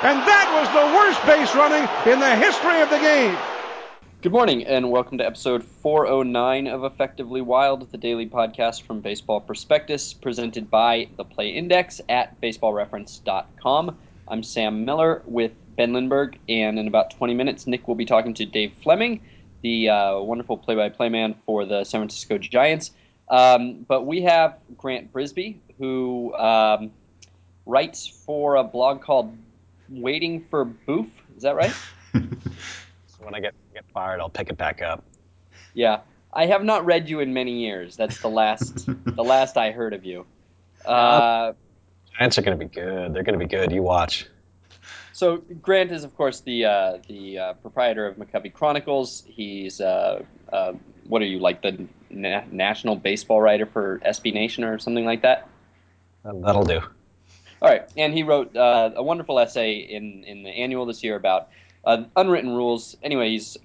and that was the worst base running in the history of the game. Good morning, and welcome to episode 409 of Effectively Wild, the daily podcast from Baseball Prospectus, presented by the Play Index at baseballreference.com. I'm Sam Miller with Ben Lindbergh, and in about 20 minutes, Nick will be talking to Dave Fleming, the uh, wonderful play by play man for the San Francisco Giants. Um, but we have Grant Brisbee, who um, writes for a blog called Waiting for Boof. Is that right? so when I get get fired, I'll pick it back up. Yeah, I have not read you in many years. That's the last the last I heard of you. Uh, Giants are going to be good. They're going to be good. You watch. So Grant is, of course, the uh, the uh, proprietor of McCovey Chronicles. He's uh, uh, what are you like the na- national baseball writer for SB Nation or something like that? that'll do. All right, and he wrote uh, a wonderful essay in in the annual this year about uh, unwritten rules. Anyway, he's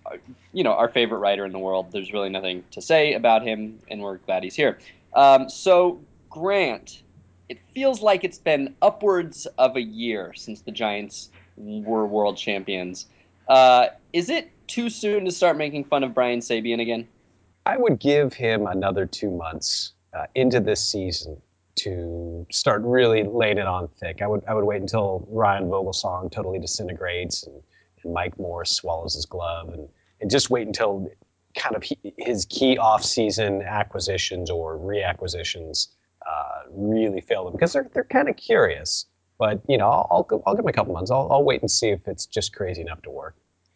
you know our favorite writer in the world. There's really nothing to say about him, and we're glad he's here. Um, so Grant, it feels like it's been upwards of a year since the Giants were world champions. Uh, is it too soon to start making fun of Brian Sabean again? I would give him another two months uh, into this season to start really laying it on thick. I would I would wait until Ryan Vogelsong totally disintegrates and, and Mike Morse swallows his glove and, and just wait until kind of he, his key off-season acquisitions or reacquisitions uh, really fail them because they're they're kind of curious. But you know, I'll I'll, I'll give him a couple months. I'll, I'll wait and see if it's just crazy enough to work.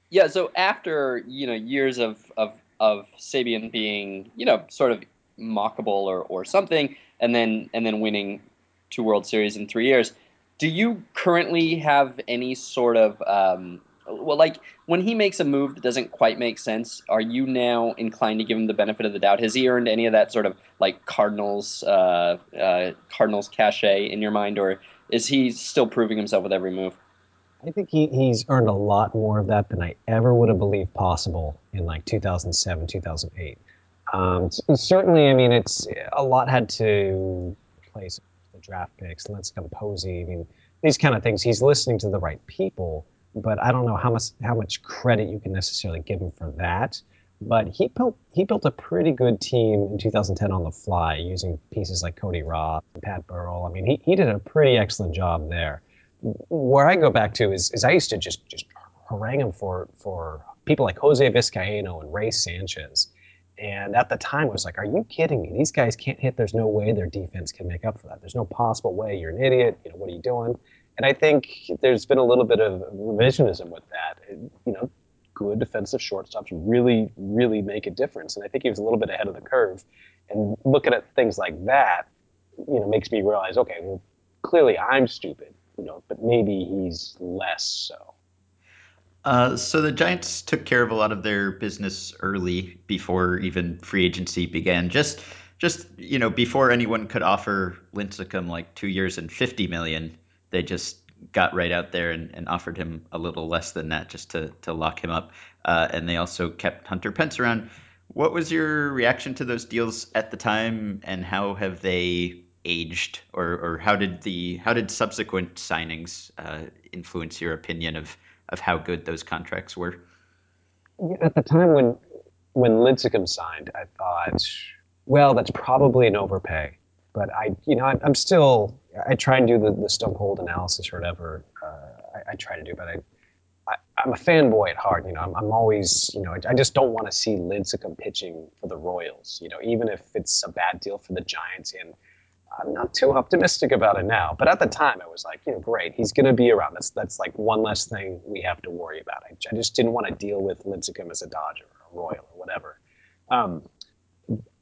Yeah. So after you know years of of of Sabean being you know sort of mockable or, or something, and then and then winning two World Series in three years. Do you currently have any sort of um, well, like when he makes a move that doesn't quite make sense, are you now inclined to give him the benefit of the doubt? Has he earned any of that sort of like Cardinals uh, uh, Cardinals cachet in your mind, or is he still proving himself with every move? I think he, he's earned a lot more of that than I ever would have believed possible in like 2007, 2008. Um, certainly, I mean, it's a lot had to place the draft picks, Lincecum Posey. I mean, these kind of things. He's listening to the right people, but I don't know how much how much credit you can necessarily give him for that. But he built he built a pretty good team in 2010 on the fly using pieces like Cody Ross and Pat Burrell. I mean, he, he did a pretty excellent job there. Where I go back to is, is I used to just just harangue him for for people like Jose Vizcaino and Ray Sanchez and at the time, I was like, "Are you kidding me? These guys can't hit. There's no way their defense can make up for that. There's no possible way. You're an idiot. You know what are you doing?" And I think there's been a little bit of revisionism with that. you know, good defensive shortstops really, really make a difference. And I think he was a little bit ahead of the curve. And looking at things like that, you know, makes me realize, okay, well, clearly I'm stupid. You know, but maybe he's less so. Uh, so the Giants took care of a lot of their business early before even free agency began. Just, just you know, before anyone could offer Lincecum like two years and fifty million, they just got right out there and, and offered him a little less than that just to to lock him up. Uh, and they also kept Hunter Pence around. What was your reaction to those deals at the time, and how have they aged, or or how did the how did subsequent signings uh, influence your opinion of of how good those contracts were? At the time when when Lincecum signed, I thought, well, that's probably an overpay. But I, you know, I'm, I'm still, I try and do the, the stone cold analysis or whatever uh, I, I, try to do, but I, I, am a fanboy at heart. You know, I'm, I'm always, you know, I, I just don't want to see Lincecum pitching for the Royals. You know, even if it's a bad deal for the Giants and I'm not too optimistic about it now. But at the time, I was like, you know, great, he's going to be around. That's that's like one less thing we have to worry about. I, I just didn't want to deal with Lincecum as a Dodger or a Royal or whatever. Um,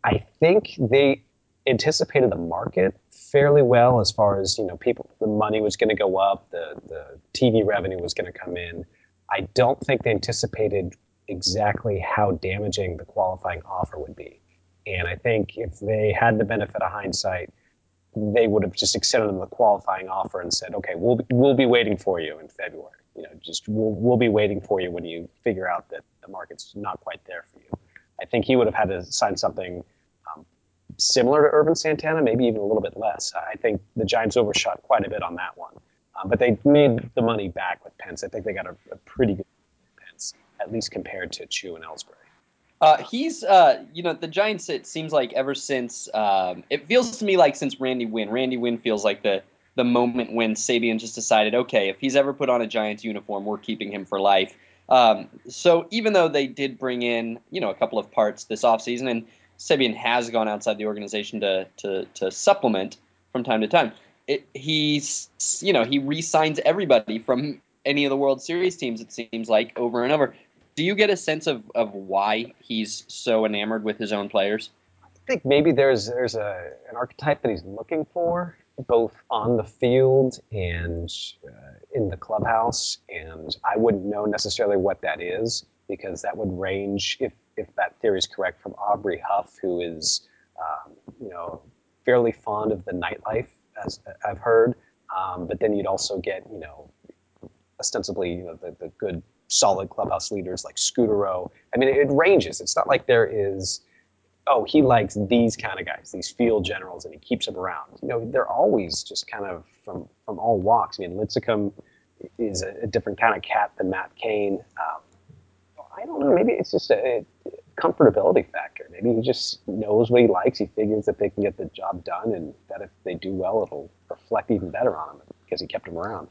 I think they anticipated the market fairly well as far as you know, people, the money was going to go up, the the TV revenue was going to come in. I don't think they anticipated exactly how damaging the qualifying offer would be. And I think if they had the benefit of hindsight, they would have just extended them the qualifying offer and said, okay, we'll be, we'll be waiting for you in February. You know, just we'll, we'll be waiting for you when you figure out that the market's not quite there for you. I think he would have had to sign something um, similar to Ervin Santana, maybe even a little bit less. I think the Giants overshot quite a bit on that one. Um, but they made the money back with Pence. I think they got a, a pretty good Pence, at least compared to Choo and Ellsbury. Uh, he's, uh, you know, the Giants. It seems like ever since um, it feels to me like since Randy Winn. Randy Winn feels like the the moment when Sabean just decided, okay, if he's ever put on a Giants uniform, we're keeping him for life. Um, so even though they did bring in, you know, a couple of parts this offseason, and Sabean has gone outside the organization to to to supplement from time to time, it, he's, you know, he re-signs everybody from any of the World Series teams. It seems like over and over. Do you get a sense of, of why he's so enamored with his own players? I think maybe there's there's a an archetype that he's looking for, both on the field and uh, in the clubhouse. And I wouldn't know necessarily what that is because that would range, if if that theory is correct, from Aubrey Huff, who is um, you know fairly fond of the nightlife, as I've heard. Um, but then you'd also get you know ostensibly you know the, the good solid clubhouse leaders like Scutaro. I mean, it ranges. It's not like there is, oh, he likes these kind of guys, these field generals, and he keeps them around. You know, they're always just kind of from from all walks. I mean, Lincecum is a, a different kind of cat than Matt Cain. Um, I don't know. Maybe it's just a, a comfortability factor. Maybe he just knows what he likes. He figures that they can get the job done, and that if they do well, it'll reflect even better on him because he kept him around.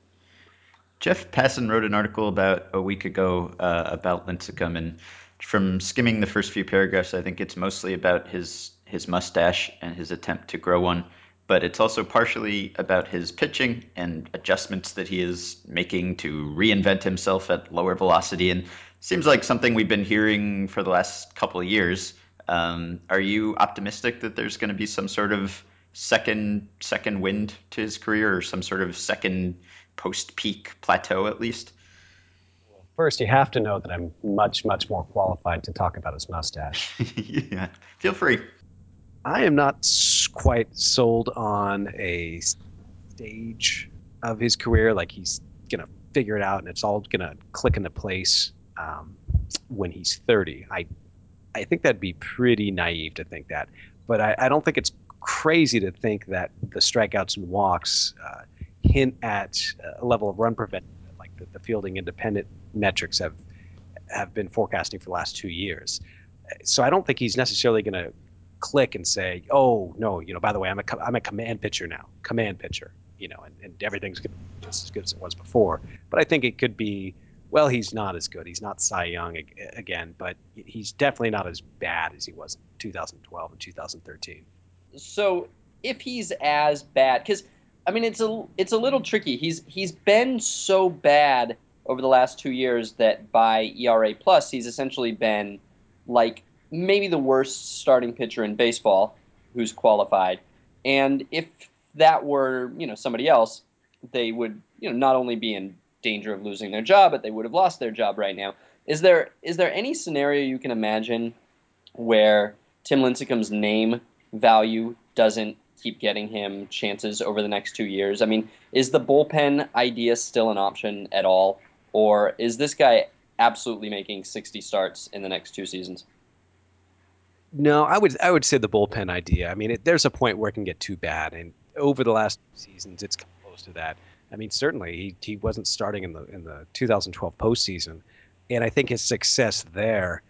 Jeff Passan wrote an article about a week ago uh, about Lincecum, and from skimming the first few paragraphs, I think it's mostly about his his mustache and his attempt to grow one, but it's also partially about his pitching and adjustments that he is making to reinvent himself at lower velocity. And seems like something we've been hearing for the last couple of years. Um, are you optimistic that there's going to be some sort of second second wind to his career, or some sort of second post peak plateau at least? First, you have to know that I'm much, much more qualified to talk about his mustache. yeah, feel free. I am not quite sold on a stage of his career. Like he's gonna figure it out and it's all gonna click into place um, when he's 30. I, I think that'd be pretty naive to think that. But I, I don't think it's crazy to think that the strikeouts and walks uh, hint at a level of run prevention like the, the fielding independent metrics have have been forecasting for the last two years. So I don't think he's necessarily going to click and say, "Oh no, you know, by the way, I'm a I'm a command pitcher now, command pitcher, you know, and, and everything's just as good as it was before." But I think it could be, well, he's not as good. He's not Cy Young again, but he's definitely not as bad as he was in 2012 and 2013. So if he's as bad, because I mean, it's a it's a little tricky. He's he's been so bad over the last two years that by ERA plus, he's essentially been like maybe the worst starting pitcher in baseball who's qualified. And if that were you know somebody else, they would you know not only be in danger of losing their job, but they would have lost their job right now. Is there is there any scenario you can imagine where Tim Lincecum's name value doesn't keep getting him chances over the next two years? I mean, is the bullpen idea still an option at all, or is this guy absolutely making 60 starts in the next two seasons? No, I would I would say the bullpen idea. I mean, it, there's a point where it can get too bad, and over the last seasons, it's come close to that. I mean, certainly he, he wasn't starting in the in the 2012 postseason, and I think his success there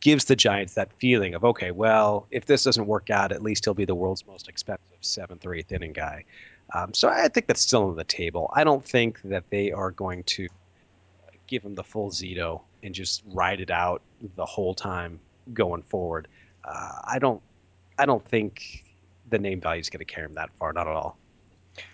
gives the Giants that feeling of okay, well, if this doesn't work out, at least he'll be the world's most expensive seventh or eighth inning guy. Um, so I think that's still on the table. I don't think that they are going to give him the full Zito and just ride it out the whole time going forward. Uh, I don't. I don't think the name value is going to carry him that far. Not at all.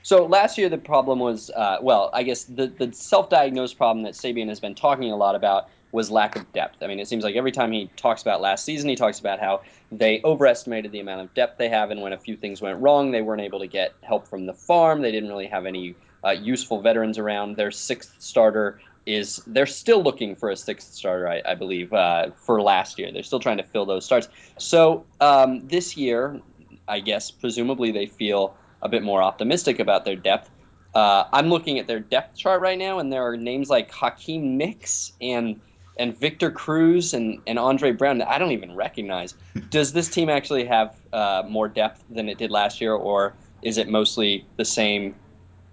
So last year the problem was, uh, well, I guess the the self-diagnosed problem that Sabean has been talking a lot about was lack of depth. I mean, it seems like every time he talks about last season, he talks about how they overestimated the amount of depth they have, and when a few things went wrong, they weren't able to get help from the farm. They didn't really have any uh, useful veterans around. Their sixth starter is they're still looking for a sixth starter, I, I believe, uh, for last year. They're still trying to fill those starts. So um, this year, I guess presumably they feel a bit more optimistic about their depth. Uh, I'm looking at their depth chart right now, and there are names like Hakeem Nicks and and Victor Cruz and, and Andre Brown that I don't even recognize. Does this team actually have uh, more depth than it did last year, or is it mostly the same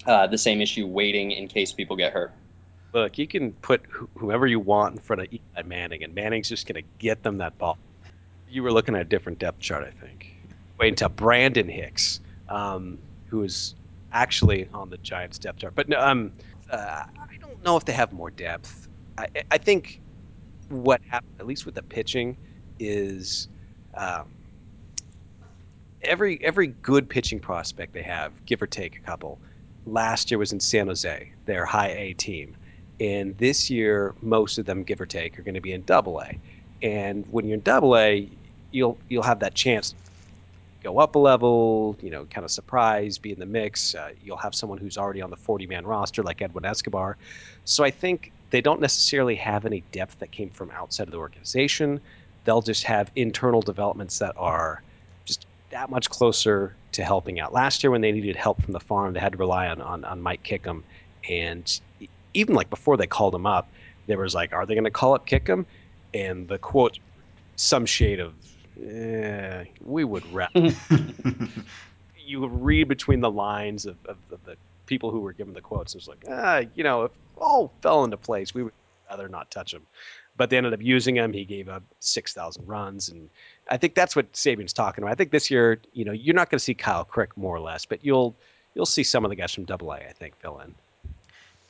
uh, the same issue waiting in case people get hurt. Look, you can put wh- whoever you want in front of Eli Manning, and Manning's just going to get them that ball. You were looking at a different depth chart, I think. Wait until Brandon Hicks, um, who is actually on the Giants depth chart. But no, um, uh, I don't know if they have more depth. I, I think what happened, at least with the pitching, is um, every every good pitching prospect they have, give or take a couple, last year was in San Jose, their high A team. And this year, most of them, give or take, are going to be in double A. And when you're in double A, you'll you'll have that chance to go up a level, you know, kind of surprise, be in the mix. Uh, you'll have someone who's already on the 40 man roster, like Edwin Escobar. So I think they don't necessarily have any depth that came from outside of the organization. They'll just have internal developments that are just that much closer to helping out. Last year, when they needed help from the farm, they had to rely on on, on Mike Kickham, and even like before they called him up, there was like, "Are they going to call up Kickham?" And the quote, some shade of, eh, "We would rather." you read between the lines of, of, of the people who were given the quotes. It's like, ah, you know, if all fell into place, we would rather not touch him. But they ended up using him. He gave up six thousand runs, and I think that's what Sabean's talking about. I think this year, you know, you're not going to see Kyle Crick more or less, but you'll you'll see some of the guys from Double A. I think fill in.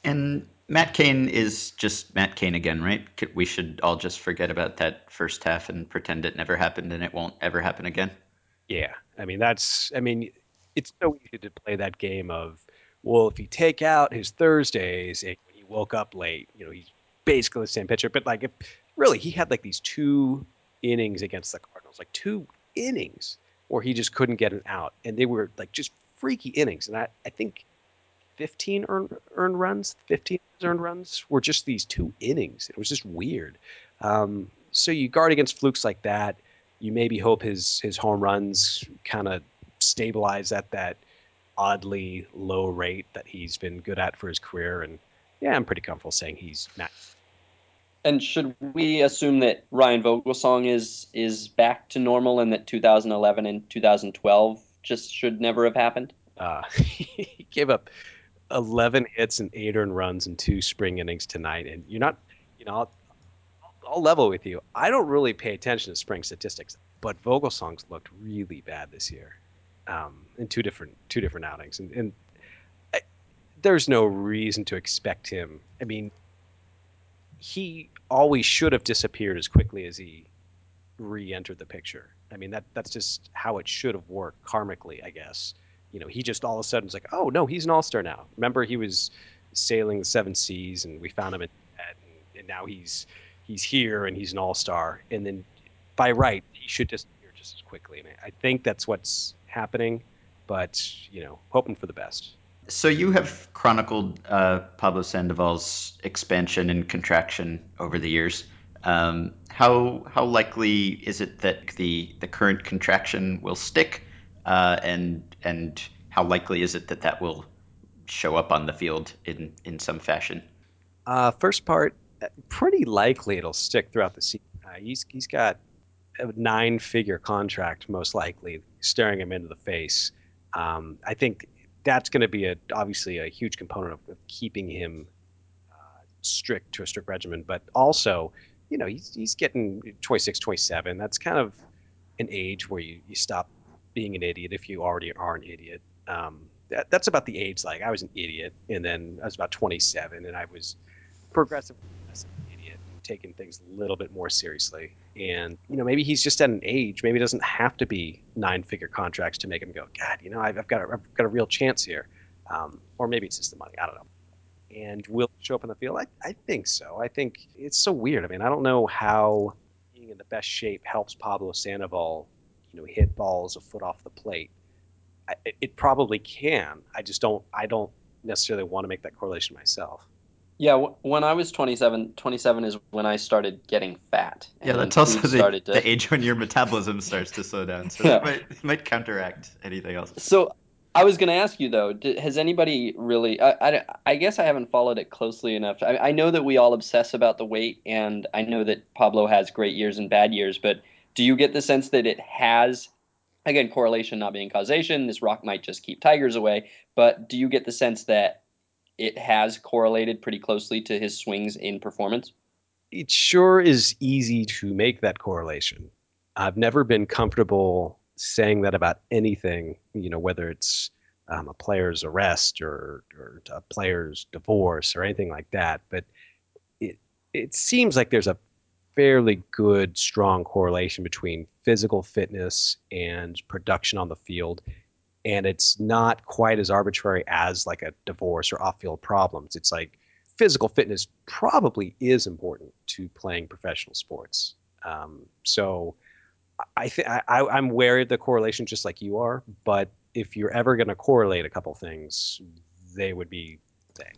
And Matt Cain is just Matt Cain again, right? We should all just forget about that first half and pretend it never happened and it won't ever happen again. Yeah, I mean that's. I mean, it's so easy to play that game of, well, if you take out his Thursdays and he woke up late, you know, he's basically the same pitcher. But like, if really, he had like these two innings against the Cardinals, like two innings where he just couldn't get an out, and they were like just freaky innings. And I, I think 15 earned earned runs, 15 earned runs were just these two innings. It was just weird. Um, so you guard against flukes like that. You maybe hope his his home runs kind of stabilize at that oddly low rate that he's been good at for his career. And yeah, I'm pretty comfortable saying he's not. And should we assume that Ryan Vogelsong is is back to normal and that 2011 and 2012 just should never have happened? Uh, he gave up 11 hits and eight earned runs in two spring innings tonight. And you're not, you know, I'll, I'll level with you. I don't really pay attention to spring statistics, but Vogelsong's looked really bad this year um, in two different two different outings. And, and I, there's no reason to expect him. I mean, he always should have disappeared as quickly as he re-entered the picture. I mean, that that's just how it should have worked karmically, I guess you know, he just all of a sudden was like, oh no, he's an all star now. Remember, he was sailing the seven seas, and we found him at, at and now he's he's here and he's an all star. And then by right, he should disappear just as quickly. And I think that's what's happening. But you know, hoping for the best. So you have chronicled uh, Pablo Sandoval's expansion and contraction over the years. Um, how how likely is it that the the current contraction will stick? Uh, and and how likely is it that that will show up on the field in in some fashion? Uh, first part, pretty likely it'll stick throughout the season. Uh, he's he's got a nine-figure contract, most likely, staring him into the face. Um, I think that's going to be a obviously a huge component of, of keeping him uh, strict to a strict regimen, but also, you know, he's he's getting 26, 27. That's kind of an age where you, you stop being an idiot if you already are an idiot. Um, that, that's about the age. Like I was an idiot, and then I was about 27, and I was progressively less of an idiot taking things a little bit more seriously. And you know, maybe he's just at an age. Maybe it doesn't have to be nine-figure contracts to make him go, God, you know, I've, I've got a, I've got a real chance here. Um, or maybe it's just the money. I don't know. And will show up in the field? I, I think so. I think it's so weird. I mean, I don't know how being in the best shape helps Pablo Sandoval you know hit balls a foot off the plate. I, it probably can. I just don't. I don't necessarily want to make that correlation myself. Yeah, when I was 27, 27 is when I started getting fat. Yeah, that's also the, to... the, age when your metabolism starts to slow down. So yeah. that might, might counteract anything else. So I was going to ask you though, has anybody really? I, I, I, guess I haven't followed it closely enough. I, I know that we all obsess about the weight, and I know that Pablo has great years and bad years, but do you get the sense that it has again, correlation not being causation. This rock might just keep tigers away. But do you get the sense that it has correlated pretty closely to his swings in performance? It sure is easy to make that correlation. I've never been comfortable saying that about anything, you know, whether it's um, a player's arrest or, or a player's divorce or anything like that. But it it seems like there's a fairly good, strong correlation between physical fitness and production on the field. And it's not quite as arbitrary as like a divorce or off field problems. It's like physical fitness probably is important to playing professional sports. Um, so I think I'm wary of the correlation just like you are, but if you're ever going to correlate a couple things, they would be they.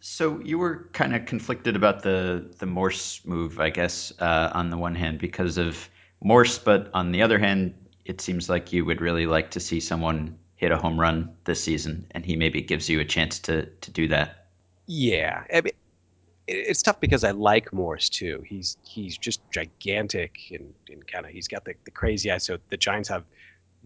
So you were kind of conflicted about the the Morse move, I guess, uh, on the one hand because of Morse, but on the other hand, it seems like you would really like to see someone hit a home run this season, and he maybe gives you a chance to to do that. Yeah, I mean, it's tough because I like Morse too. He's he's just gigantic and, and kind of he's got the, the crazy eye. So the Giants have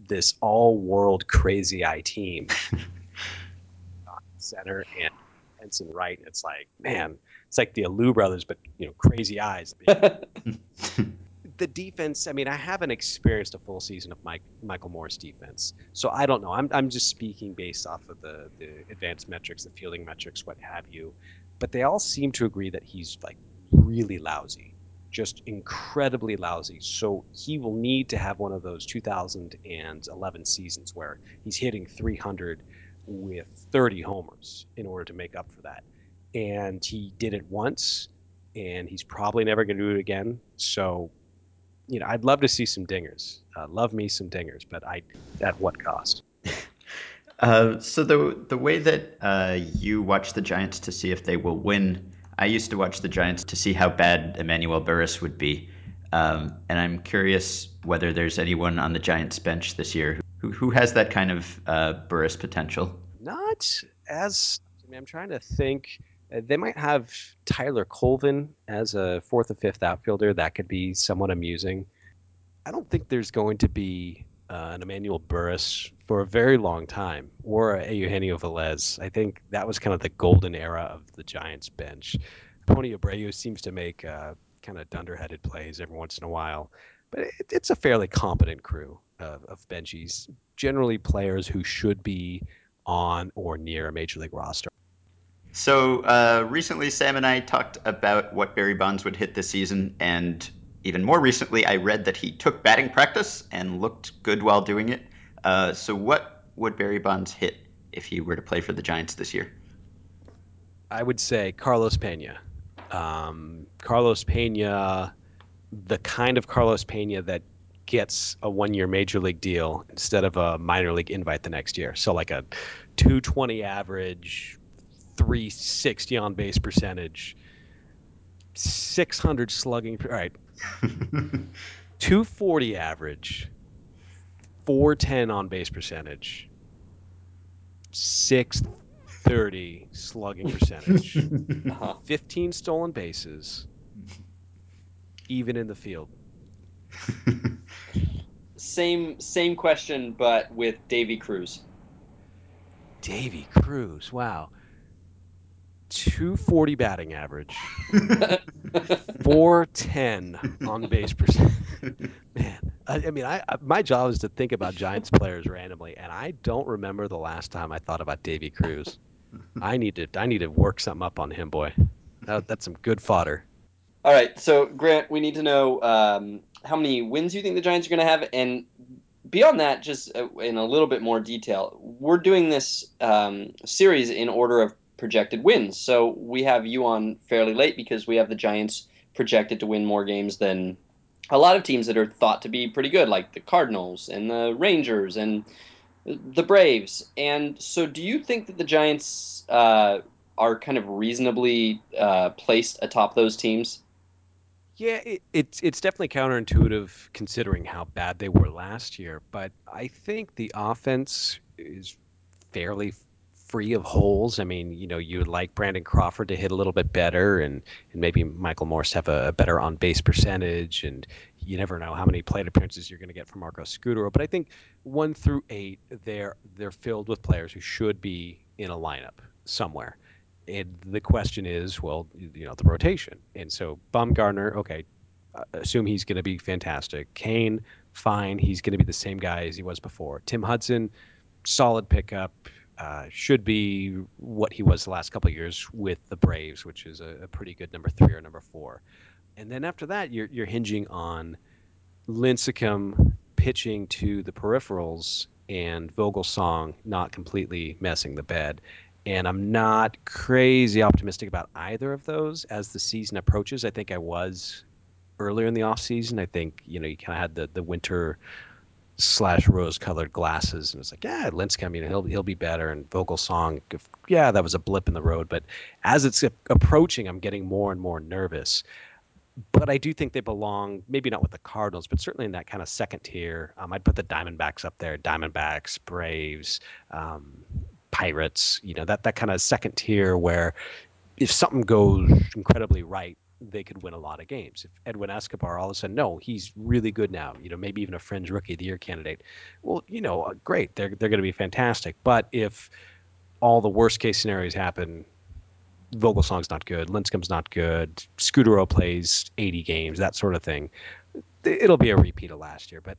this all world crazy eye team center and Henson right, and it's like, man, it's like the Alou brothers, but you know, crazy eyes. the defense, I mean, I haven't experienced a full season of Mike Michael Morse defense, so I don't know. I'm I'm just speaking based off of the the advanced metrics, the fielding metrics, what have you. But they all seem to agree that he's like really lousy, just incredibly lousy. So he will need to have one of those 2011 seasons where he's hitting 300 with 30 homers in order to make up for that. And he did it once, and he's probably never going to do it again. So, you know, I'd love to see some dingers. Uh, love me some dingers, but I at what cost? Uh, so the the way that uh, you watch the Giants to see if they will win, I used to watch the Giants to see how bad Emmanuel Burriss would be, um, and I'm curious whether there's anyone on the Giants bench this year who, who has that kind of uh, Burriss potential? Not as. I mean, I'm trying to think. Uh, they might have Tyler Colvin as a fourth or fifth outfielder. That could be somewhat amusing. I don't think there's going to be uh, an Emmanuel Burriss for a very long time, or a Eugenio Velez. I think that was kind of the golden era of the Giants bench. Tony Abreu seems to make uh, kind of dunderheaded plays every once in a while, but it, it's a fairly competent crew of, of benchies, generally players who should be on or near a major league roster. So uh, recently, Sam and I talked about what Barry Bonds would hit this season, and even more recently, I read that he took batting practice and looked good while doing it. Uh, so, what would Barry Bonds hit if he were to play for the Giants this year? I would say Carlos Pena. Um, Carlos Pena, the kind of Carlos Pena that gets a one year major league deal instead of a minor league invite the next year. So like a 220 average, 360 on base percentage, 600 slugging. All right. 240 average, 410 on base percentage, 630 slugging percentage, uh-huh. 15 stolen bases, even in the field same same question, but with Deivi Cruz. Deivi Cruz, wow. 240 batting average, 410 on base percent. Man, I, I mean, I, I, my job is to think about Giants players randomly, and I don't remember the last time I thought about Deivi Cruz. I need to I need to work something up on him, boy. That, that's some good fodder. All right, so Grant, we need to know um, how many wins you think the Giants are going to have, and beyond that, just uh, in a little bit more detail, we're doing this um, series in order of projected wins. So we have you on fairly late because we have the Giants projected to win more games than a lot of teams that are thought to be pretty good, like the Cardinals and the Rangers and the Braves. And so, do you think that the Giants uh, are kind of reasonably uh, placed atop those teams? Yeah, it, it's it's definitely counterintuitive considering how bad they were last year, but I think the offense is fairly free of holes. I mean, you know, you would like Brandon Crawford to hit a little bit better, and, and maybe Michael Morse have a, a better on base percentage, and you never know how many plate appearances you're going to get from Marco Scutaro. But I think one through eight, they're they're filled with players who should be in a lineup somewhere. And the question is, well, you know, the rotation. And so Bumgarner, okay, uh, assume he's going to be fantastic. Cain, fine, he's going to be the same guy as he was before. Tim Hudson, solid pickup. Uh, should be what he was the last couple years with the Braves, which is a, a, pretty good number three or number four. And then after that, you're you're hinging on Lincecum pitching to the peripherals and Vogelsong not completely messing the bed. And I'm not crazy optimistic about either of those as the season approaches. I think I was earlier in the off season. I think you know you kind of had the the winter slash rose colored glasses and it's like yeah Lincecum you know he'll he'll be better. And Vogelsong, yeah that was a blip in the road but as it's approaching I'm getting more and more nervous. But I do think they belong maybe not with the Cardinals but certainly in that kind of second tier. Um, I'd put the Diamondbacks up there Diamondbacks Braves um, Pirates you know that that kind of second tier where if something goes incredibly right they could win a lot of games. If Edwin Escobar all of a sudden, no, he's really good now, you know, maybe even a fringe rookie of the year candidate. Well, you know, uh, great, they're they're going to be fantastic. But if all the worst case scenarios happen, Vogelsong's not good, Lincecum's not good, Scutaro plays 80 games, that sort of thing. It'll be a repeat of last year, but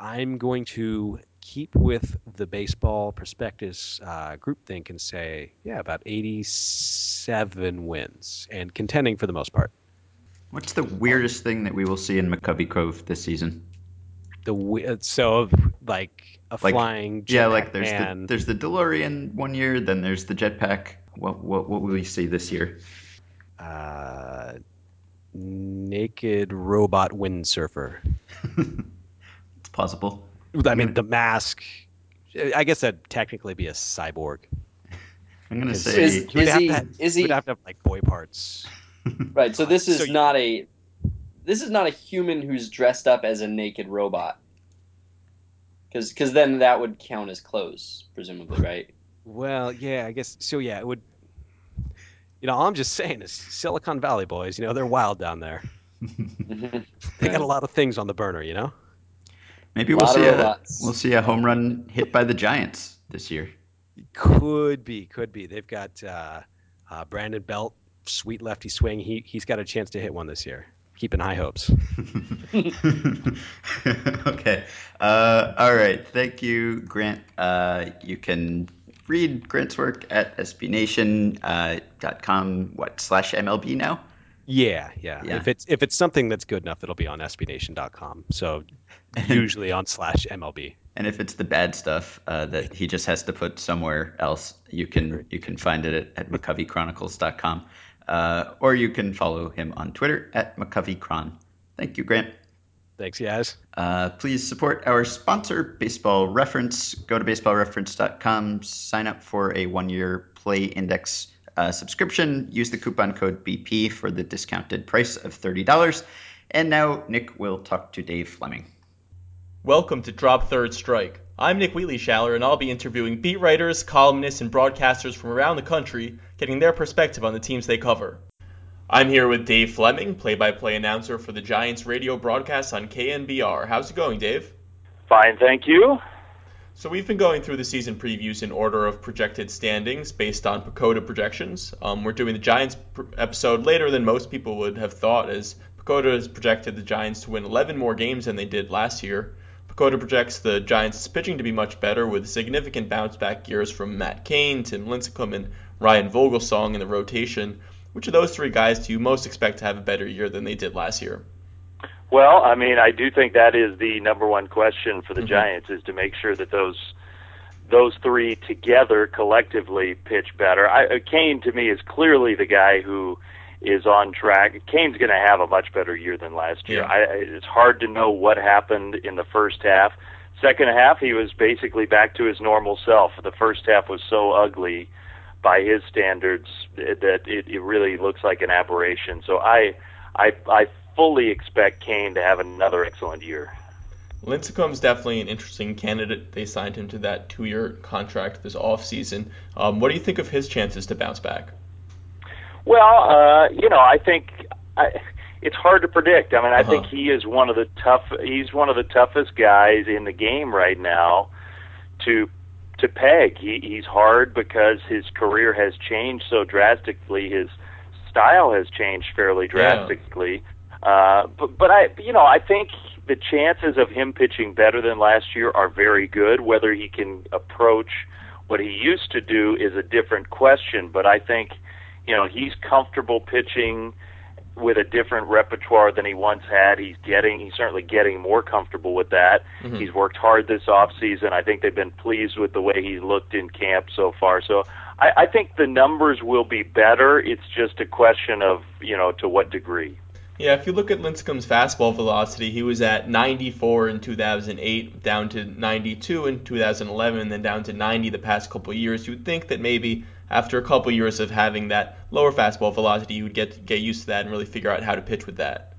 I'm going to keep with the baseball prospectus uh, groupthink and say, yeah, about 87 wins and contending for the most part. What's the weirdest thing that we will see in McCovey Cove this season? The so like a like, flying yeah, like there's the there's the DeLorean one year, then there's the jetpack. What what what will we see this year? Uh, naked robot windsurfer. it's possible. I mean, the mask. I guess that'd technically be a cyborg. I'm gonna say is, is he? Have, is he? Would have to have like boy parts. Right. So this is so not a. This is not a human who's dressed up as a naked robot. Because because then that would count as clothes, presumably, right? Well, yeah, I guess so. Yeah, it would. You know, all I'm just saying is Silicon Valley boys. You know, they're wild down there. they got a lot of things on the burner. You know. Maybe we'll see a we'll see a home run hit by the Giants this year. Could be, could be. They've got uh, uh, Brandon Belt, sweet lefty swing. He he's got a chance to hit one this year. Keeping high hopes. okay. Uh, all right. Thank you, Grant. Uh, you can read Grant's work at sbnation.com. Uh, what slash MLB now? Yeah, yeah, yeah. If it's if it's something that's good enough, it'll be on sbnation.com. So usually on slash MLB. And if it's the bad stuff uh, that he just has to put somewhere else, you can you can find it at, at McCoveyChronicles.com. Uh, or you can follow him on Twitter at McCoveyChron. Thank you, Grant. Thanks, guys. Uh, please support our sponsor, Baseball Reference. Go to baseballreference.com, sign up for a one year Play Index uh, subscription. Use the coupon code BP for the discounted price of $30. And now Nick will talk to Dave Fleming. Welcome to Drop Third Strike. I'm Nick Wheatley-Schaller, and I'll be interviewing beat writers, columnists, and broadcasters from around the country, getting their perspective on the teams they cover. I'm here with Dave Fleming, play-by-play announcer for the Giants radio broadcast on KNBR. How's it going, Dave? Fine, thank you. So we've been going through the season previews in order of projected standings based on PECOTA projections. Um, we're doing the Giants pr- episode later than most people would have thought, as PECOTA has projected the Giants to win 11 more games than they did last year. PECOTA projects the Giants' pitching to be much better with significant bounce back years from Matt Cain, Tim Lincecum, and Ryan Vogelsong in the rotation. Which of those three guys do you most expect to have a better year than they did last year? Well, I mean, I do think that is the number one question for the mm-hmm. Giants is to make sure that those those three together collectively pitch better. I, Cain to me is clearly the guy who is on track. Cain's going to have a much better year than last year. Yeah. I, it's hard to know what happened in the first half. Second half, he was basically back to his normal self. The first half was so ugly by his standards that it, it really looks like an aberration. So I, I, I fully expect Cain to have another excellent year. Lincecum's definitely an interesting candidate. They signed him to that two-year contract this offseason. Um, what do you think of his chances to bounce back? Well, uh, you know, I think I, it's hard to predict. I mean, I Uh-huh. think he is one of the tough. He's one of the toughest guys in the game right now to to peg. He, he's hard because his career has changed so drastically. His style has changed fairly drastically. Uh, but but I you know I think the chances of him pitching better than last year are very good. Whether he can approach what he used to do is a different question. But I think you know he's comfortable pitching with a different repertoire than he once had. He's getting he's certainly getting more comfortable with that. Mhm. He's worked hard this off season. I think they've been pleased with the way he's looked in camp so far. So I, I think the numbers will be better. It's just a question of you know to what degree. Yeah, if you look at Lincecum's fastball velocity, he was at 94 in 2008, down to 92 in 2011, and then down to 90 the past couple of years. You'd think that maybe after a couple years of having that lower fastball velocity, you would get get used to that and really figure out how to pitch with that.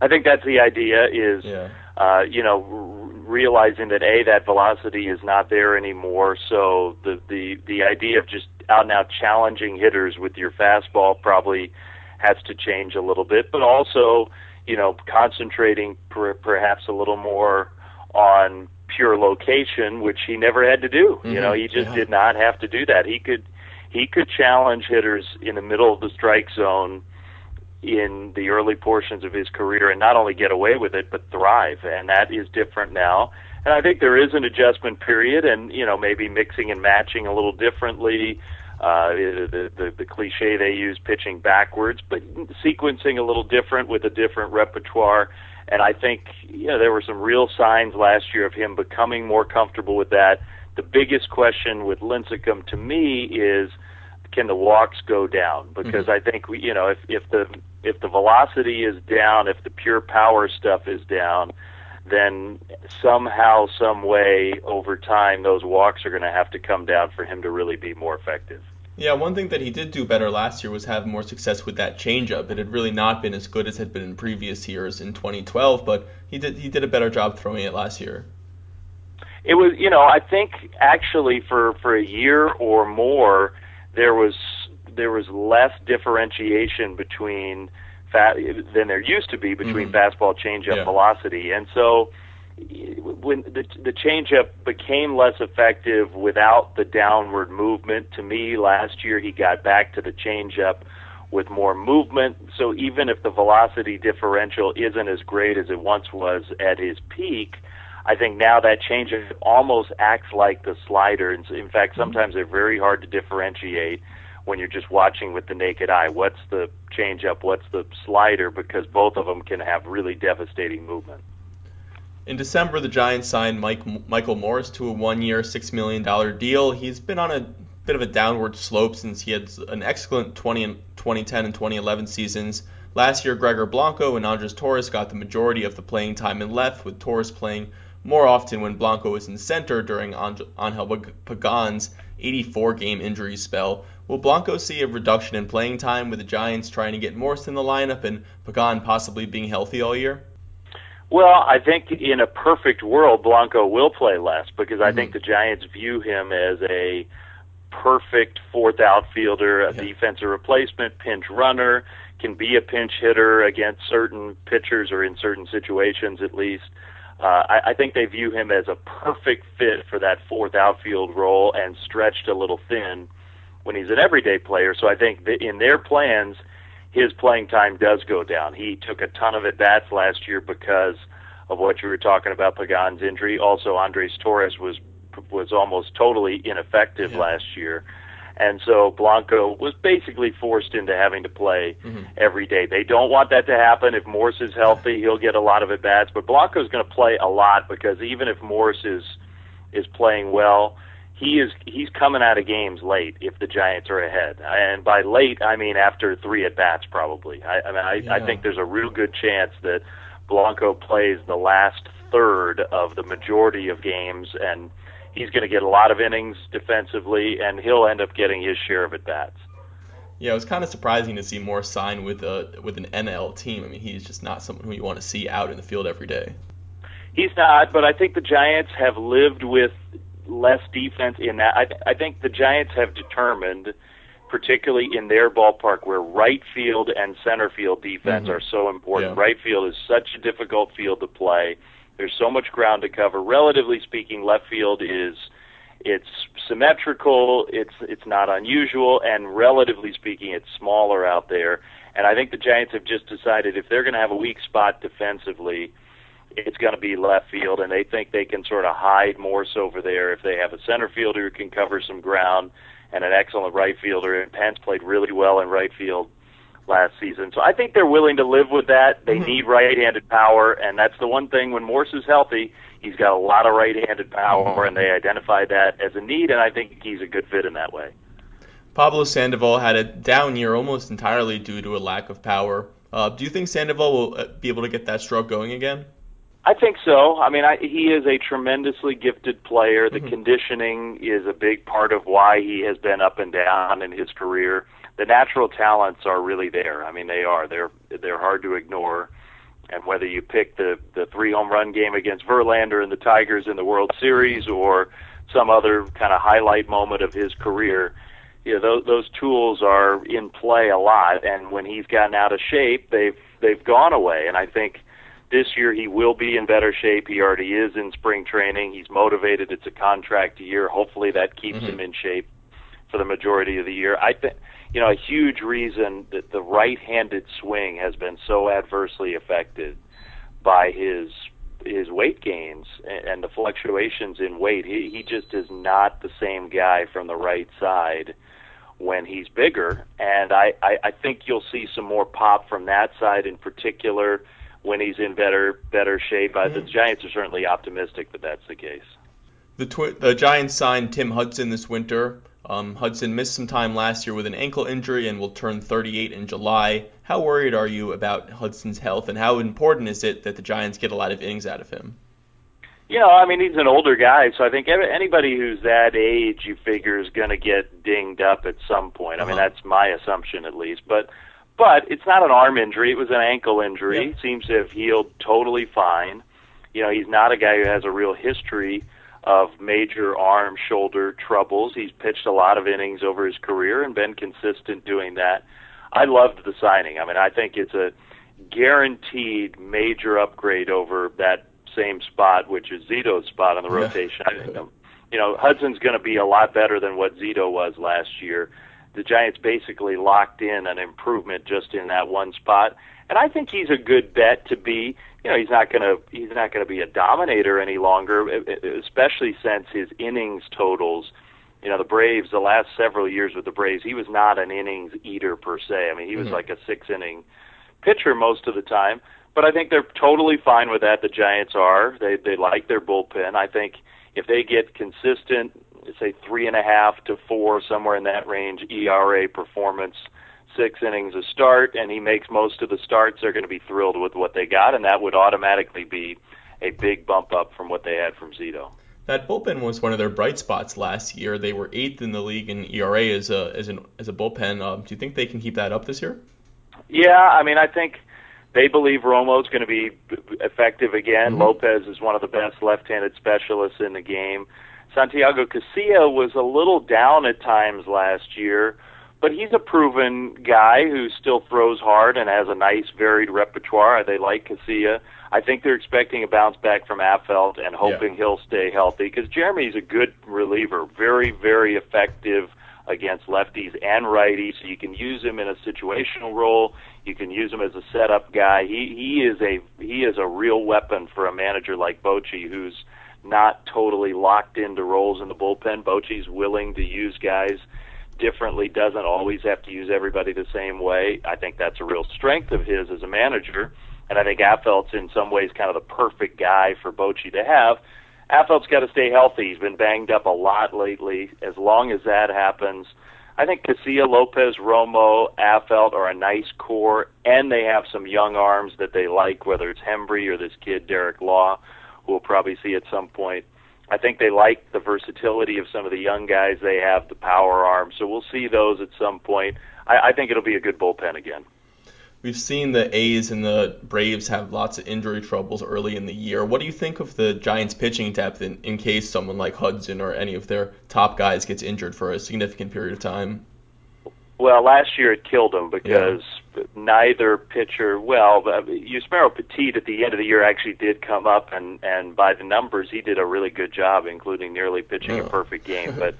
I think that's the idea. Is Yeah. uh, you know, r- realizing that a that velocity is not there anymore. So the the the idea of just out and out challenging hitters with your fastball probably has to change a little bit. But also, you know, concentrating per, perhaps a little more on pure location, which he never had to do. You know, he just Yeah. did not have to do that. He could he could challenge hitters in the middle of the strike zone in the early portions of his career and not only get away with it but thrive and that is different now. And i think there is an adjustment period and you know maybe mixing and matching a little differently uh the the, the cliche they use pitching backwards but sequencing a little different with a different repertoire. And i think you know there were some real signs last year of him becoming more comfortable with that the biggest question with Lincecum to me is can the walks go down? Because mm-hmm. I think we, you know, if if the if the velocity is down, if the pure power stuff is down, then somehow, some way, over time, those walks are going to have to come down for him to really be more effective. Yeah, one thing that he did do better last year was have more success with that changeup. It had really not been as good as it had been in previous years in 2012, but he did he did a better job throwing it last year. It was, you know, I think actually for for a year or more, there was there was less differentiation between fat than there used to be between Mhm. fastball changeup Yeah. velocity, and so when the the changeup became less effective without the downward movement, to me last year he got back to the changeup with more movement. So even if the velocity differential isn't as great as it once was at his peak, I think now that changeup almost acts like the slider. And in fact, mm-hmm. sometimes they're very hard to differentiate when you're just watching with the naked eye. What's the changeup? What's the slider? Because both of them can have really devastating movement. In December, the Giants signed Mike Michael Morse to a one-year, six million dollar deal. He's been on a bit of a downward slope since he had an excellent 20 and 2010 and 2011 seasons. Last year, Gregor Blanco and Andres Torres got the majority of the playing time and left, with Torres playing more often when Blanco was in center during Angel Pagan's 84-game injury spell. Will Blanco see a reduction in playing time with the Giants trying to get Morse in the lineup and Pagan possibly being healthy all year? Well, I think in a perfect world, Blanco will play less because I Mhm. think the Giants view him as a perfect fourth outfielder, a Yeah. defensive replacement, pinch runner, can be a pinch hitter against certain pitchers or in certain situations at least. Uh, I, I think they view him as a perfect fit for that fourth outfield role and stretched a little thin when he's an everyday player. So I think that in their plans, his playing time does go down. He took a ton of at bats last year because of what you were talking about Pagan's injury. Also, Andres Torres was was almost totally ineffective Yeah. last year, and so Blanco was basically forced into having to play Mhm. every day. They don't want that to happen. If Morse is healthy, he'll get a lot of at bats, but Blanco's going to play a lot because even if Morse is is playing well, he is he's coming out of games late if the Giants are ahead. And by late, I mean after three at bats probably. I, I mean I, I think there's a real good chance that Blanco plays the last third of the majority of games and he's going to get a lot of innings defensively and he'll end up getting his share of at bats. Yeah, it was kind of surprising to see Morse sign with a with an NL team. I mean, he's just not someone who you want to see out in the field every day. He's not, but I think the Giants have lived with less defense in that. I, th- I think the Giants have determined, particularly in their ballpark, where right field and center field defense Mhm. are so important. Yeah. Right field is such a difficult field to play. There's so much ground to cover. Relatively speaking, left field is it's symmetrical. It's it's not unusual, and relatively speaking, it's smaller out there. And I think the Giants have just decided if they're going to have a weak spot defensively, it's going to be left field, and they think they can sort of hide Morse over there if they have a center fielder who can cover some ground and an excellent right fielder. And Pence played really well in right field last season, so I think they're willing to live with that. They need right-handed power, and that's the one thing when Morse is healthy. He's got a lot of right-handed power, and they identified that as a need, and I think he's a good fit in that way. Pablo Sandoval had a down year almost entirely due to a lack of power. Uh, do you think Sandoval will uh, be able to get that stroke going again? I think so. I mean, I, he is a tremendously gifted player. The Mhm. conditioning is a big part of why he has been up and down in his career. The natural talents are really there. I mean, they are. They're they're hard to ignore. And whether you pick the the three home run game against Verlander and the Tigers in the World Series or some other kind of highlight moment of his career, you know, those those tools are in play a lot. And when he's gotten out of shape, they've they've gone away. And I think this year he will be in better shape. He already is in spring training. He's motivated. It's a contract year. Hopefully that keeps Mhm. him in shape for the majority of the year. I think you know a huge reason that the right-handed swing has been so adversely affected by his his weight gains and, the fluctuations in weight. He he just is not the same guy from the right side when he's bigger, and I, I, I think you'll see some more pop from that side in particular when he's in better better shape. Uh, the Giants are certainly optimistic that that's the case. The, twi- the Giants signed Tim Hudson this winter. Um, Hudson missed some time last year with an ankle injury and will turn 38 in July. How worried are you about Hudson's health, and how important is it that the Giants get a lot of innings out of him? You know, I mean, he's an older guy, so I think anybody who's that age, you figure, is going to get dinged up at some point. I mean, Uh-huh. that's my assumption at least. But, but it's not an arm injury; it was an ankle injury. Yeah. Seems to have healed totally fine. You know, he's not a guy who has a real history of major arm shoulder troubles. He's pitched a lot of innings over his career and been consistent doing that. I loved the signing. I mean, I think it's a guaranteed major upgrade over that same spot, which is Zito's spot on the Yeah. rotation. I think, um, you know, Hudson's going to be a lot better than what Zito was last year. The Giants basically locked in an improvement just in that one spot, and I think he's a good bet to be. You know, he's not going to he's not going to be a dominator any longer, especially since his innings totals. You know, the Braves the last several years with the Braves, he was not an innings eater per se. I mean, he was Mhm. like a six inning pitcher most of the time. But I think they're totally fine with that. The Giants are. They they like their bullpen. I think if they get consistent, say three and a half to four, somewhere in that range, ERA performance, six innings a start, and he makes most of the starts, they're going to be thrilled with what they got, and that would automatically be a big bump up from what they had from Zito. That bullpen was one of their bright spots last year. They were eighth in the league in ERA as a as an as a bullpen. Um, do you think they can keep that up this year? Yeah, I mean, I think they believe Romo's going to be effective again. Mhm. Lopez is one of the best left-handed specialists in the game. Santiago Casilla was a little down at times last year, but he's a proven guy who still throws hard and has a nice varied repertoire. They like Casilla. I think they're expecting a bounce back from Affeldt and hoping he'll stay healthy because Jeremy's a good reliever, very, very effective against lefties and righties. So you can use him in a situational role. You can use him as a setup guy. He he is a he is a real weapon for a manager like Bochy, who's not totally locked into roles in the bullpen. Bochy's willing to use guys differently. Doesn't always have to use everybody the same way. I think that's a real strength of his as a manager. And I think Affeldt's in some ways kind of the perfect guy for Bochy to have. Affeldt's got to stay healthy. He's been banged up a lot lately. As long as that happens, I think Casilla, Lopez, Romo, Affelt are a nice core, and they have some young arms that they like, whether it's Hembree or this kid Derek Law, who we'll probably see at some point. I think they like the versatility of some of the young guys. They have the power arms, so we'll see those at some point. I, I think it'll be a good bullpen again. We've seen the A's and the Braves have lots of injury troubles early in the year. What do you think of the Giants' pitching depth in, in case someone like Hudson or any of their top guys gets injured for a significant period of time? Well, last year it killed them because yeah. neither pitcher. Well, Yusmeiro Petit at the end of the year actually did come up, and and by the numbers, he did a really good job, including nearly pitching yeah. a perfect game. But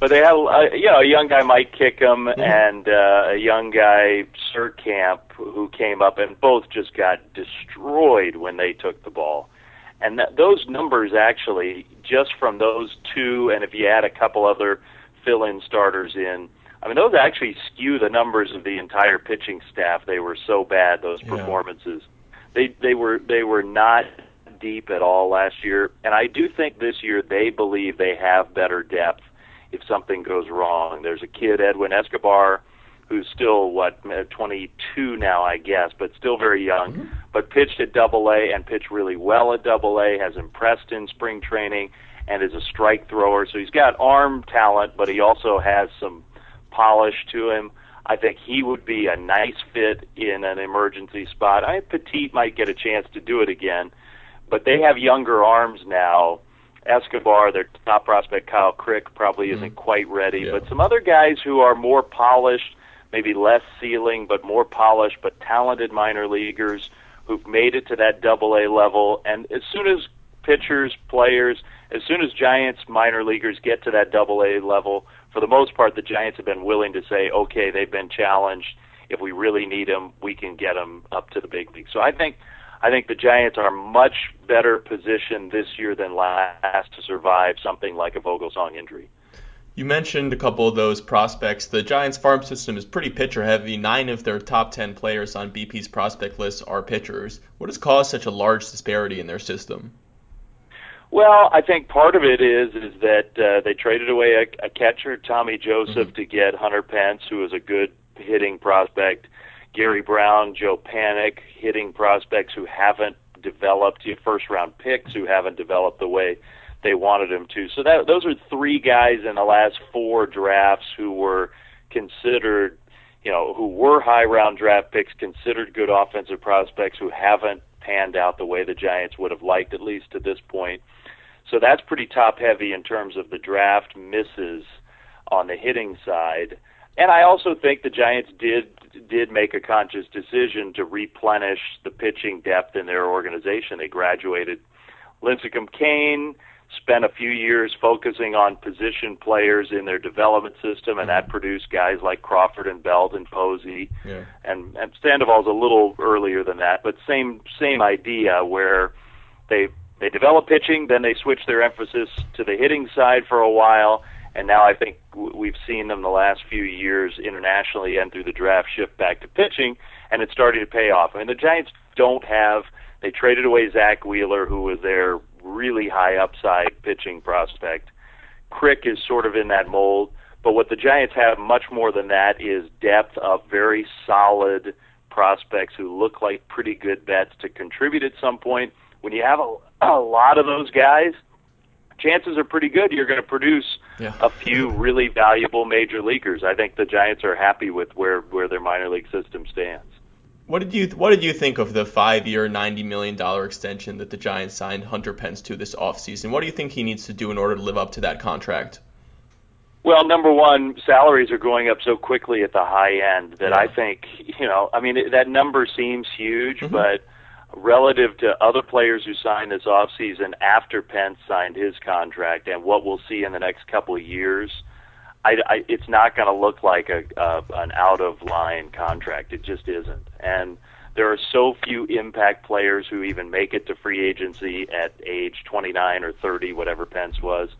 but they have uh, you know a young guy Mike Kickham mm-hmm. and uh, a young guy Surkamp who came up and both just got destroyed when they took the ball. And that, those numbers actually just from those two, and if you add a couple other fill-in starters in, I mean those actually skew the numbers of the entire pitching staff. They were so bad those performances. Yeah. They they were they were not deep at all last year, and I do think this year they believe they have better depth if something goes wrong. There's a kid, Edwin Escobar, who's still what 22 now, I guess, but still very young. Mm-hmm. But pitched at Double A and pitched really well at Double A. Has impressed in spring training and is a strike thrower. So he's got arm talent, but he also has some polish to him. I think he would be a nice fit in an emergency spot. I Petit might get a chance to do it again, but they have younger arms now Escobar, their top prospect Kyle Crick probably mm-hmm. isn't quite ready, yeah. but some other guys who are more polished, maybe less ceiling, but more polished, but talented minor leaguers who've made it to that double A level. And as soon as pitchers, players, as soon as Giants minor leaguers get to that double A level, for the most part, the Giants have been willing to say, okay, they've been challenged. If we really need them, we can get them up to the big league. So I think I think the Giants are much better positioned this year than last to survive something like a Vogelsong injury. You mentioned a couple of those prospects. The Giants farm system is pretty pitcher heavy. Nine of their top 10 players on BP's prospect list are pitchers. What has caused such a large disparity in their system? Well, I think part of it is is that uh, they traded away a, a catcher, Tommy Joseph, mm-hmm. to get Hunter Pence, who is a good hitting prospect. Gary Brown, Joe Panik, hitting prospects who haven't developed, first round picks who haven't developed the way they wanted them to. So that those are three guys in the last four drafts who were considered, you know, who were high round draft picks, considered good offensive prospects who haven't panned out the way the Giants would have liked, at least to this point. So that's pretty top heavy in terms of the draft misses on the hitting side. And I also think the Giants did did make a conscious decision to replenish the pitching depth in their organization. They graduated Lincecum Cain, spent a few years focusing on position players in their development system, and that produced guys like Crawford and Belt and Posey. Yeah. And, and Sandoval's a little earlier than that, but same same idea where they they develop pitching, then they switch their emphasis to the hitting side for a while, and now I think we've seen them the last few years internationally and through the draft shift back to pitching, and it's starting to pay off. I mean, the Giants don't have. They traded away Zack Wheeler, who was their really high upside pitching prospect. Crick is sort of in that mold, but what the Giants have much more than that is depth of very solid prospects who look like pretty good bets to contribute at some point. When you have a, a lot of those guys, chances are pretty good you're going to produce yeah. a few really valuable major leaguers. I think the Giants are happy with where where their minor league system stands. What did you What did you think of the five-year, ninety million dollar extension that the Giants signed Hunter Pence to this offseason? What do you think he needs to do in order to live up to that contract? Well, number one, salaries are going up so quickly at the high end that yeah. I think you know. I mean, that number seems huge, mm-hmm. but relative to other players who signed this offseason after Pence signed his contract and what we'll see in the next couple of years, I, I, it's not going to look like a, a an out of line contract. It just isn't. And there are so few impact players who even make it to free agency at age 29 or 30, whatever Pence was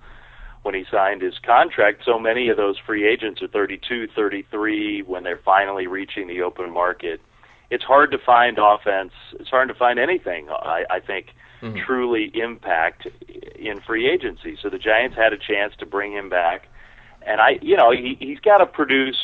when he signed his contract. So many of those free agents are 32, 33 when they're finally reaching the open market it's hard to find offense. It's hard to find anything. I, I think mm-hmm. truly impact in free agency. So the Giants had a chance to bring him back, and I, you know, he, he's got to produce.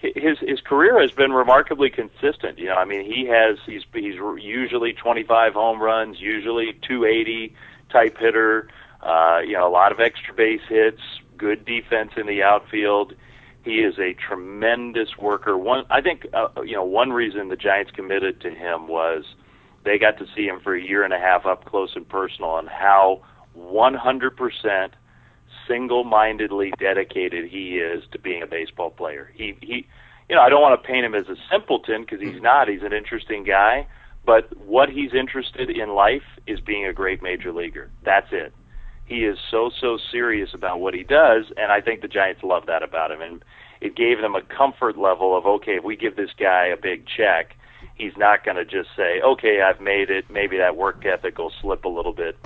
His his career has been remarkably consistent. You know, I mean, he has he's he's usually 25 home runs, usually 280 type hitter. Uh, you know, a lot of extra base hits, good defense in the outfield He is a tremendous worker. One, I think, uh, you know, one reason the Giants committed to him was they got to see him for a year and a half up close and personal, and how 100% single-mindedly dedicated he is to being a baseball player. He he you know, I don't want to paint him as a simpleton because he's not. He's an interesting guy, but what he's interested in life is being a great major leaguer. That's it. He is so so serious about what he does, and I think the Giants love that about him. And it gave them a comfort level of okay, if we give this guy a big check, he's not going to just say, okay, I've made it. Maybe that work ethic will slip a little bit.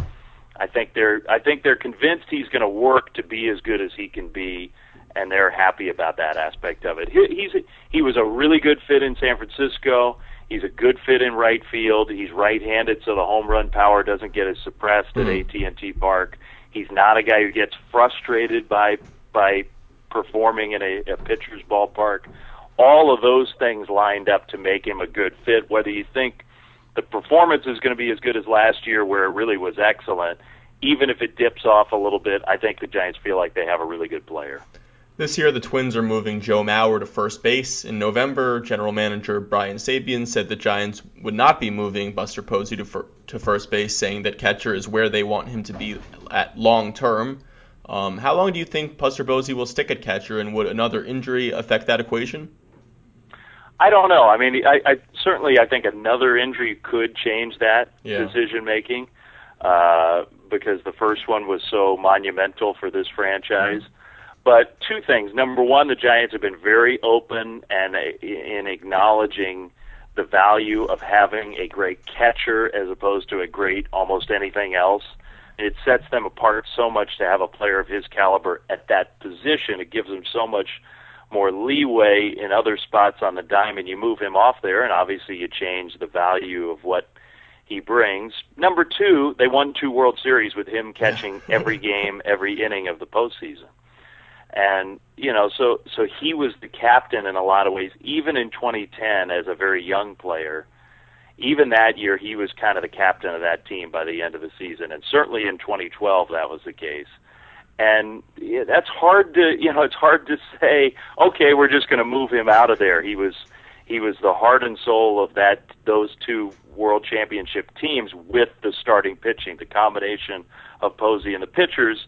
I think they're I think they're convinced he's going to work to be as good as he can be and they're happy about that aspect of it. He, he's he was a really good fit in San Francisco. He's a good fit in right field. He's right-handed, so the home run power doesn't get as suppressed mm-hmm. at AT&T Park. He's not a guy who gets frustrated by by performing in a, a pitcher's ballpark. All of those things lined up to make him a good fit. Whether you think the performance is going to be as good as last year, where it really was excellent, even if it dips off a little bit, I think the Giants feel like they have a really good player. This year, the Twins are moving Joe Mauer to first base. In November, general manager Brian Sabean said the Giants would not be moving Buster Posey to, fir- to first base, saying that catcher is where they want him to be at long term. Um, how long do you think Buster Posey will stick at catcher, and would another injury affect that equation? I don't know. I mean, I, I certainly I think another injury could change that yeah. decision making uh, because the first one was so monumental for this franchise. Mm-hmm. But two things. Number one, the Giants have been very open and in acknowledging the value of having a great catcher as opposed to a great almost anything else. It sets them apart so much to have a player of his caliber at that position. It gives them so much more leeway in other spots on the diamond. You move him off there, and obviously you change the value of what he brings. Number two, they won two World Series with him catching every game, every inning of the postseason and you know so so he was the captain in a lot of ways even in 2010 as a very young player. Even that year he was kind of the captain of that team by the end of the season. And certainly in 2012 that was the case. And yeah, that's hard to you know it's hard to say okay we're just going to move him out of there. He was he was the heart and soul of that those two world championship teams with the starting pitching the combination of Posey and the pitchers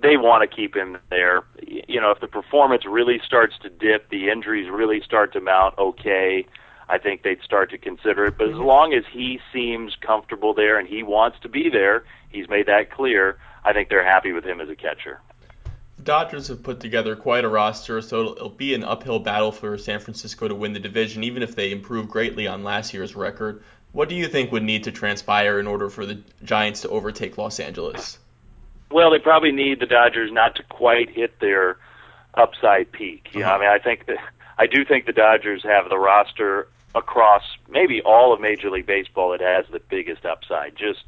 they want to keep him there. You know, if the performance really starts to dip, the injuries really start to mount, okay, I think they'd start to consider it. But as mm-hmm. long as he seems comfortable there and he wants to be there, he's made that clear. I think they're happy with him as a catcher. The Dodgers have put together quite a roster, so it'll, it'll be an uphill battle for San Francisco to win the division, even if they improve greatly on last year's record. What do you think would need to transpire in order for the Giants to overtake Los Angeles? Well, they probably need the Dodgers not to quite hit their upside peak. You know, I mean, I think that I do think the Dodgers have the roster across maybe all of Major League Baseball that has the biggest upside. Just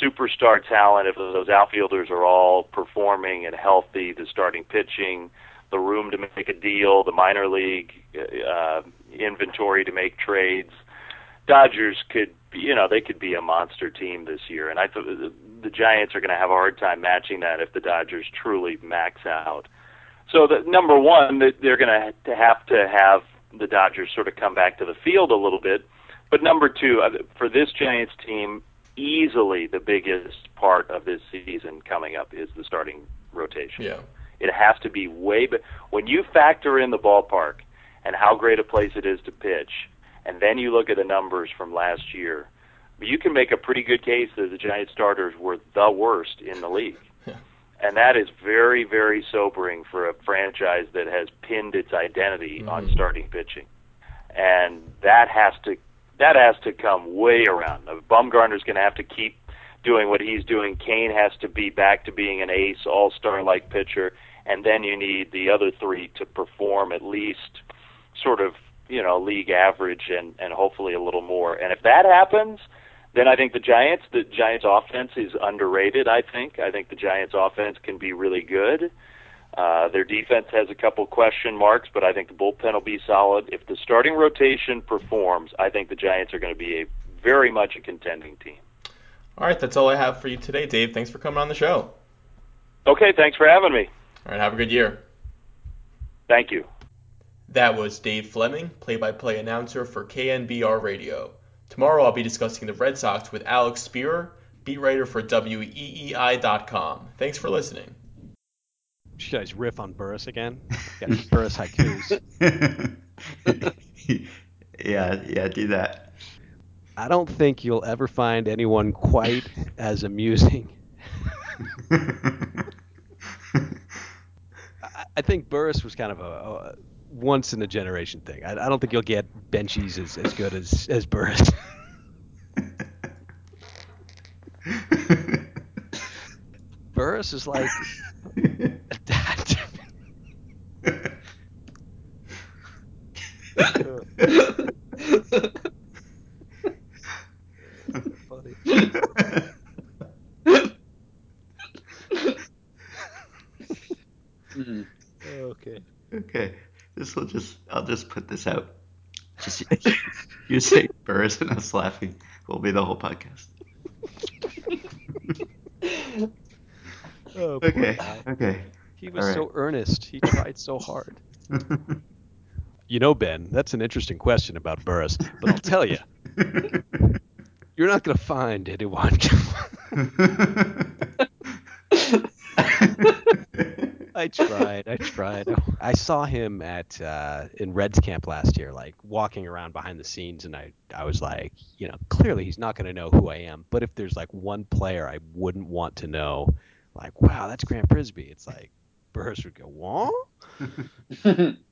superstar talent. If those outfielders are all performing and healthy, the starting pitching, the room to make a deal, the minor league uh, inventory to make trades. Dodgers could, you know, they could be a monster team this year, and I thought the the Giants are going to have a hard time matching that if the Dodgers truly max out. So, the, number one, they're going to have to have the Dodgers sort of come back to the field a little bit. But number two, uh, for this Giants team, easily the biggest part of this season coming up is the starting rotation. Yeah. It has to be way, but when you factor in the ballpark and how great a place it is to pitch, and then you look at the numbers from last year, you can make a pretty good case that the Giant starters were the worst in the league. Yeah. And that is very, very sobering for a franchise that has pinned its identity mm-hmm. on starting pitching. And that has to that has to come way around. Bumgarner's going to have to keep doing what he's doing. Cain has to be back to being an ace, all-star like pitcher, and then you need the other three to perform at least sort of you know league average and and hopefully a little more. And if that happens, then I think the Giants, the Giants offense is underrated. I think. I think the Giants offense can be really good. Uh, their defense has a couple question marks, but I think the bullpen will be solid. If the starting rotation performs, I think the Giants are going to be a very much a contending team. All right, that's all I have for you today, Dave. Thanks for coming on the show. Okay, thanks for having me. All right, have a good year. Thank you. That was Dave Fleming, play by play announcer for KNBR Radio. Tomorrow I'll be discussing the Red Sox with Alex Speier, beat writer for WEEI.com. Thanks for listening. Should I just riff on Burriss again? Yeah, Burriss haikus. yeah, yeah, do that. I don't think you'll ever find anyone quite as amusing. I, I think Burriss was kind of a, a once in a generation thing. I, I don't think you'll get benchies as, as good as as Burriss. Burriss is like that. Funny. Mhm. Okay. okay, this will just I'll just put this out. Just you say Burriss and us laughing will be the whole podcast. Oh, Okay, guy. okay. He was All so earnest. He tried so hard. You know, Ben, that's an interesting question about Burriss, but I'll tell you, you're not going to find anyone. I tried. I tried. I saw him at uh, in Reds camp last year, like walking around behind the scenes, and I I was like, you know, clearly he's not going to know who I am. But if there's like one player I wouldn't want to know, like, wow, that's Grant Brisbee, it's like Burriss would go, what?